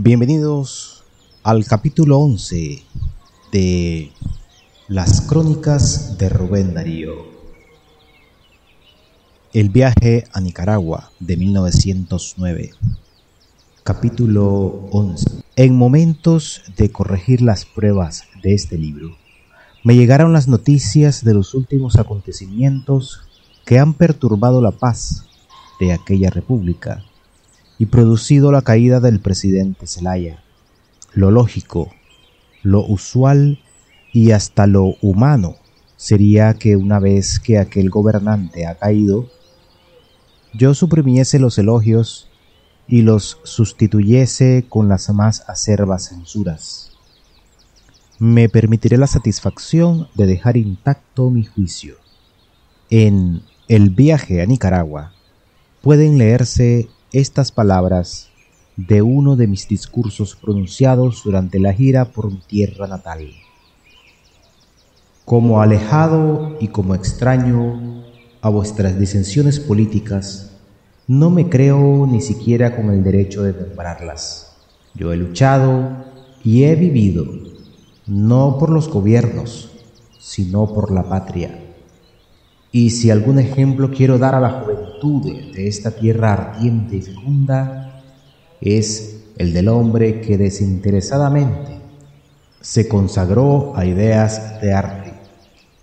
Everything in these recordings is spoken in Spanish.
Bienvenidos al capítulo 11 de Las Crónicas de Rubén Darío. El viaje a Nicaragua de 1909. Capítulo 11. En momentos de corregir las pruebas de este libro, me llegaron las noticias de los últimos acontecimientos que han perturbado la paz de aquella república y producido la caída del presidente Zelaya. Lo lógico, lo usual y hasta lo humano sería que una vez que aquel gobernante ha caído, yo suprimiese los elogios y los sustituyese con las más acerbas censuras. Me permitiré la satisfacción de dejar intacto mi juicio. En El viaje a Nicaragua pueden leerse estas palabras de uno de mis discursos pronunciados durante la gira por mi tierra natal. Como alejado y como extraño a vuestras disensiones políticas, no me creo ni siquiera con el derecho de nombrarlas. Yo he luchado y he vivido, no por los gobiernos, sino por la patria y si algún ejemplo quiero dar a la juventud de esta tierra ardiente y fecunda, es el del hombre que desinteresadamente se consagró a ideas de arte,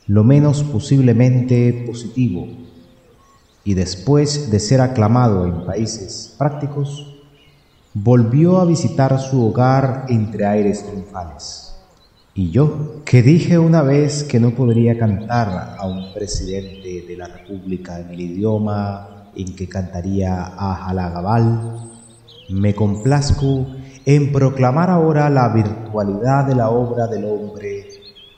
lo menos posiblemente positivo, y después de ser aclamado en países prácticos, volvió a visitar su hogar entre aires triunfales. Y yo, que dije una vez que no podría cantar a un presidente de la República en el idioma en que cantaría a Jalagabal, me complazco en proclamar ahora la virtualidad de la obra del hombre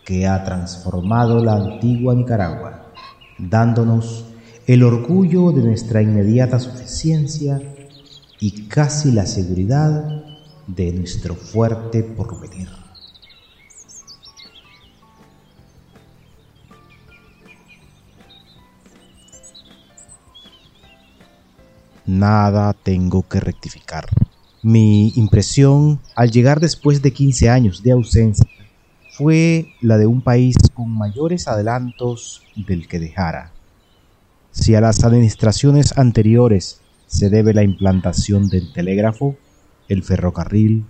que ha transformado la antigua Nicaragua, dándonos el orgullo de nuestra inmediata suficiencia y casi la seguridad de nuestro fuerte porvenir. Nada tengo que rectificar. Mi impresión al llegar después de 15 años de ausencia fue la de un país con mayores adelantos del que dejara. Si a las administraciones anteriores se debe la implantación del telégrafo, el ferrocarril,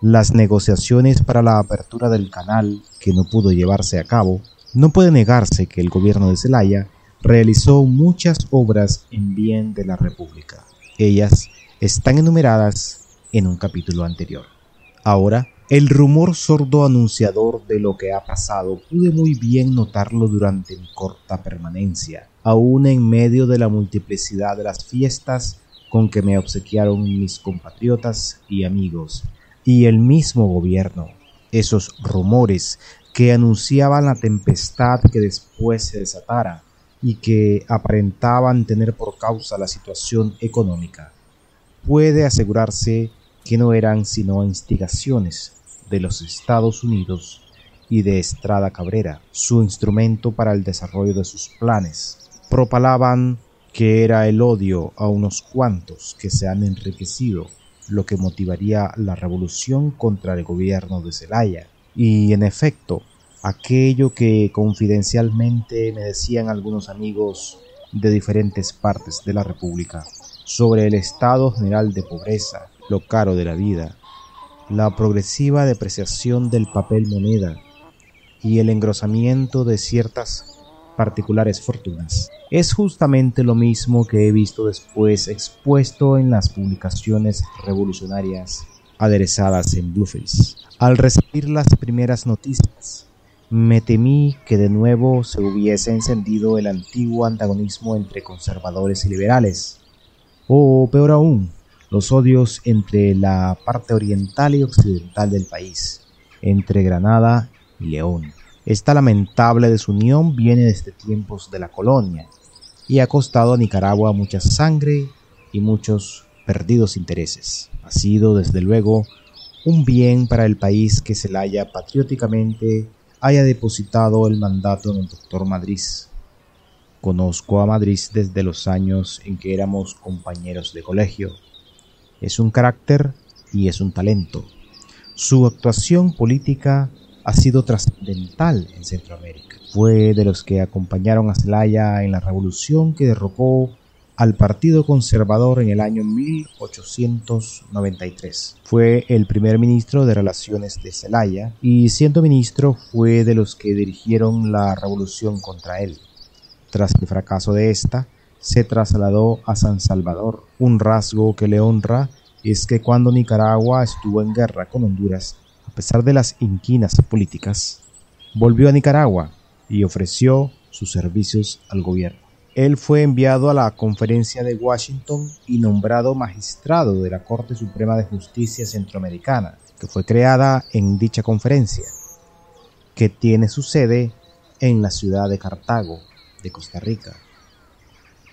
las negociaciones para la apertura del canal que no pudo llevarse a cabo, no puede negarse que el gobierno de Zelaya realizó muchas obras en bien de la República. Ellas están enumeradas en un capítulo anterior. Ahora, el rumor sordo anunciador de lo que ha pasado pude muy bien notarlo durante mi corta permanencia, aún en medio de la multiplicidad de las fiestas con que me obsequiaron mis compatriotas y amigos, y el mismo gobierno. Esos rumores que anunciaban la tempestad que después se desatara, y que aparentaban tener por causa la situación económica. Puede asegurarse que no eran sino instigaciones de los Estados Unidos y de Estrada Cabrera, su instrumento para el desarrollo de sus planes. Propalaban que era el odio a unos cuantos que se han enriquecido lo que motivaría la revolución contra el gobierno de Zelaya. Y en efecto, aquello que confidencialmente me decían algunos amigos de diferentes partes de la República sobre el estado general de pobreza, lo caro de la vida, la progresiva depreciación del papel moneda y el engrosamiento de ciertas particulares fortunas. Es justamente lo mismo que he visto después expuesto en las publicaciones revolucionarias aderezadas en Bluefields. Al recibir las primeras noticias me temí que de nuevo se hubiese encendido el antiguo antagonismo entre conservadores y liberales, o peor aún, los odios entre la parte oriental y occidental del país, entre Granada y León. Esta lamentable desunión viene desde tiempos de la colonia y ha costado a Nicaragua mucha sangre y muchos perdidos intereses. Ha sido, desde luego, un bien para el país que se la haya patrióticamente haya depositado el mandato en el doctor Madrid. Conozco a Madrid desde los años en que éramos compañeros de colegio. Es un carácter y es un talento. Su actuación política ha sido trascendental en Centroamérica. Fue de los que acompañaron a Zelaya en la revolución que derrocó al Partido Conservador en el año 1893. Fue el primer ministro de Relaciones de Zelaya y siendo ministro fue de los que dirigieron la revolución contra él. Tras el fracaso de esta, se trasladó a San Salvador. Un rasgo que le honra es que cuando Nicaragua estuvo en guerra con Honduras, a pesar de las inquinas políticas, volvió a Nicaragua y ofreció sus servicios al gobierno. Él fue enviado a la Conferencia de Washington y nombrado magistrado de la Corte Suprema de Justicia Centroamericana, que fue creada en dicha conferencia, que tiene su sede en la ciudad de Cartago, de Costa Rica,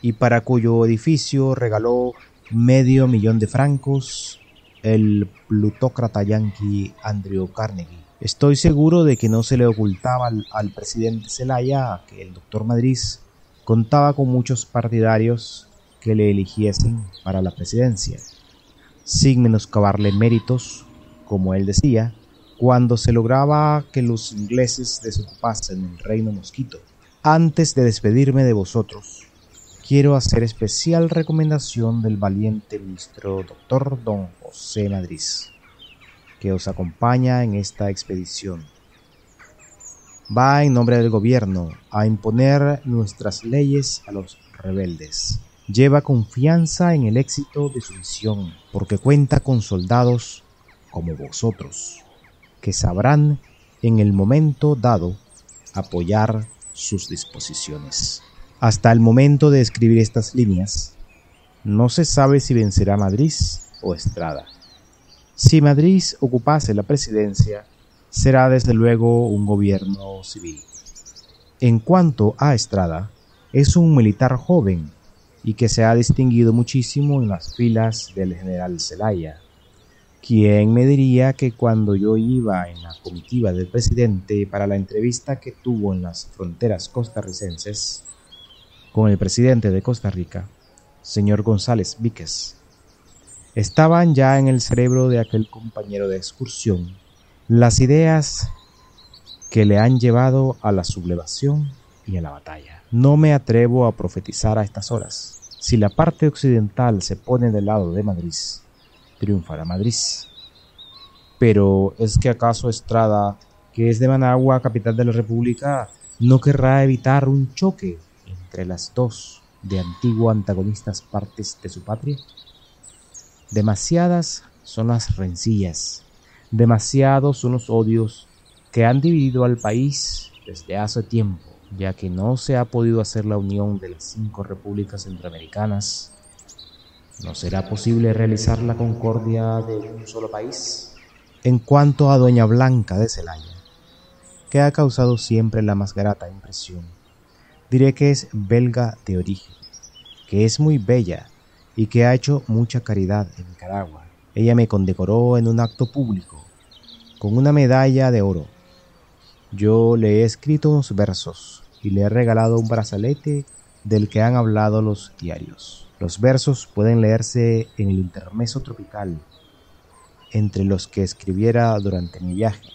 y para cuyo edificio regaló medio millón de francos el plutócrata yanqui Andrew Carnegie. Estoy seguro de que no se le ocultaba al, presidente Zelaya que el doctor Madrid contaba con muchos partidarios que le eligiesen para la presidencia, sin menoscabarle méritos, como él decía, cuando se lograba que los ingleses desocupasen el reino mosquito. Antes de despedirme de vosotros, quiero hacer especial recomendación del valiente ministro doctor don José Madrid, que os acompaña en esta expedición va en nombre del gobierno a imponer nuestras leyes a los rebeldes. Lleva confianza en el éxito de su misión, porque cuenta con soldados como vosotros, que sabrán en el momento dado apoyar sus disposiciones. Hasta el momento de escribir estas líneas, no se sabe si vencerá Madrid o Estrada. Si Madrid ocupase la presidencia, será desde luego un gobierno civil. En cuanto a Estrada, es un militar joven y que se ha distinguido muchísimo en las filas del general Zelaya. ¿Quién me diría que cuando yo iba en la comitiva del presidente para la entrevista que tuvo en las fronteras costarricenses con el presidente de Costa Rica, señor González Víquez, estaban ya en el cerebro de aquel compañero de excursión las ideas que le han llevado a la sublevación y a la batalla. No me atrevo a profetizar a estas horas. Si la parte occidental se pone del lado de Madrid, triunfará Madrid. Pero ¿es que acaso Estrada, que es de Managua, capital de la República, no querrá evitar un choque entre las dos de antiguo antagonistas partes de su patria? Demasiadas son las rencillas Demasiados son los odios que han dividido al país desde hace tiempo, ya que no se ha podido hacer la unión de las cinco repúblicas centroamericanas. ¿No será posible realizar la concordia de un solo país? En cuanto a Doña Blanca de Celaya, que ha causado siempre la más grata impresión, diré que es belga de origen, que es muy bella y que ha hecho mucha caridad en Nicaragua. Ella me condecoró en un acto público con una medalla de oro. Yo le he escrito unos versos y le he regalado un brazalete del que han hablado los diarios. Los versos pueden leerse en el intermeso tropical, entre los que escribiera durante mi viaje.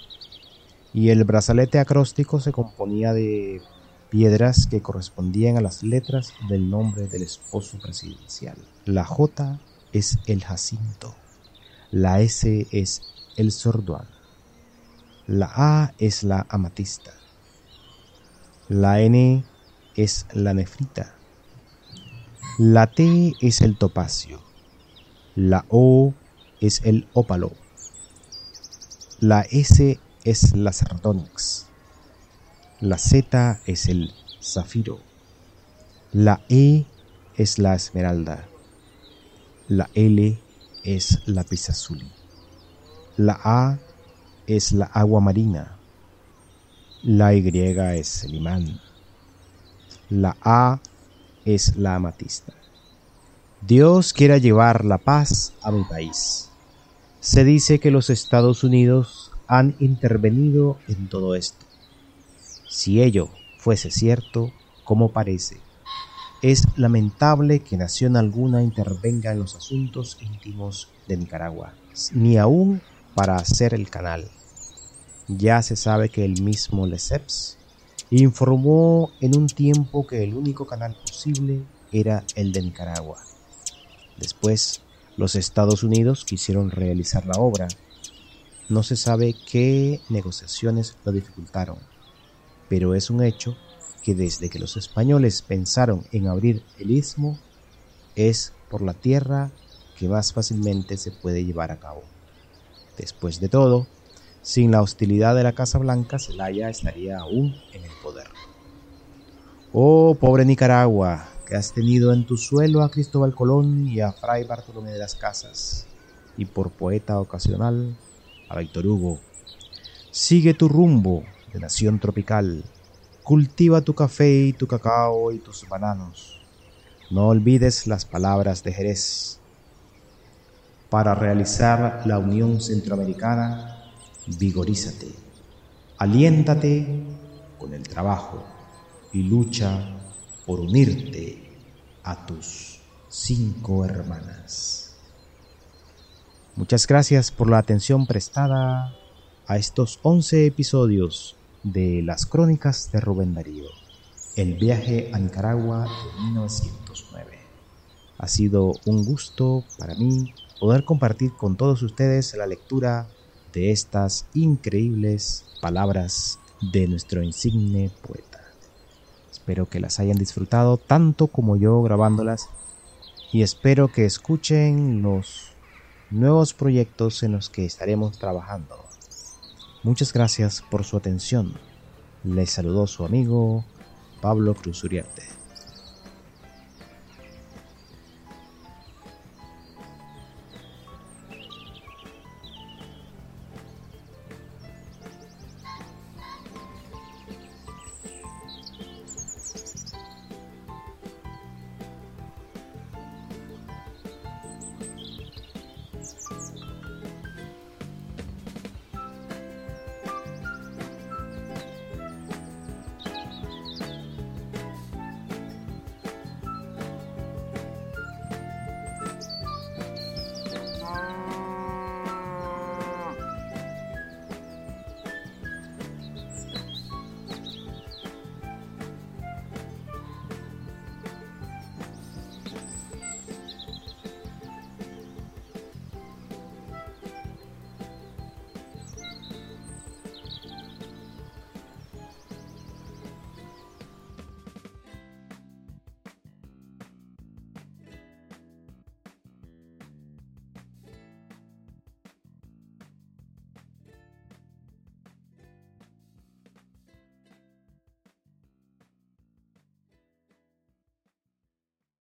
Y el brazalete acróstico se componía de piedras que correspondían a las letras del nombre del esposo presidencial. La J es el jacinto, la S es el sorduán, la A es la amatista. La N es la nefrita. La T es el topacio. La O es el ópalo. La S es la sardonyx. La Z es el zafiro. La E es la esmeralda. La L es la pisazuli. La A es la agua marina. La Y es el imán. La A es la amatista. Dios quiera llevar la paz a mi país. Se dice que los Estados Unidos han intervenido en todo esto. Si ello fuese cierto, como parece, Es lamentable que nación alguna intervenga en los asuntos íntimos de Nicaragua, ni aún para hacer el canal. Ya se sabe que el mismo Lesseps informó en un tiempo que el único canal posible era el de Nicaragua. Después, los Estados Unidos quisieron realizar la obra. No se sabe qué negociaciones lo dificultaron, pero es un hecho que desde que los españoles pensaron en abrir el istmo, es por la tierra que más fácilmente se puede llevar a cabo. Después de todo, sin la hostilidad de la Casa Blanca, Zelaya estaría aún en el poder. Oh, pobre Nicaragua, que has tenido en tu suelo a Cristóbal Colón y a Fray Bartolomé de las Casas, y por poeta ocasional a Víctor Hugo. Sigue tu rumbo de nación tropical, cultiva tu café y tu cacao y tus bananos. No olvides las palabras de Jerez. Para realizar la Unión Centroamericana, vigorízate, aliéntate con el trabajo y lucha por unirte a tus cinco hermanas. Muchas gracias por la atención prestada a estos 11 episodios de las crónicas de Rubén Darío, el viaje a Nicaragua de 1909. Ha sido un gusto para mí poder compartir con todos ustedes la lectura de estas increíbles palabras de nuestro insigne poeta. Espero que las hayan disfrutado tanto como yo grabándolas y espero que escuchen los nuevos proyectos en los que estaremos trabajando. Muchas gracias por su atención. Les saludó su amigo Pablo Cruz Uriarte.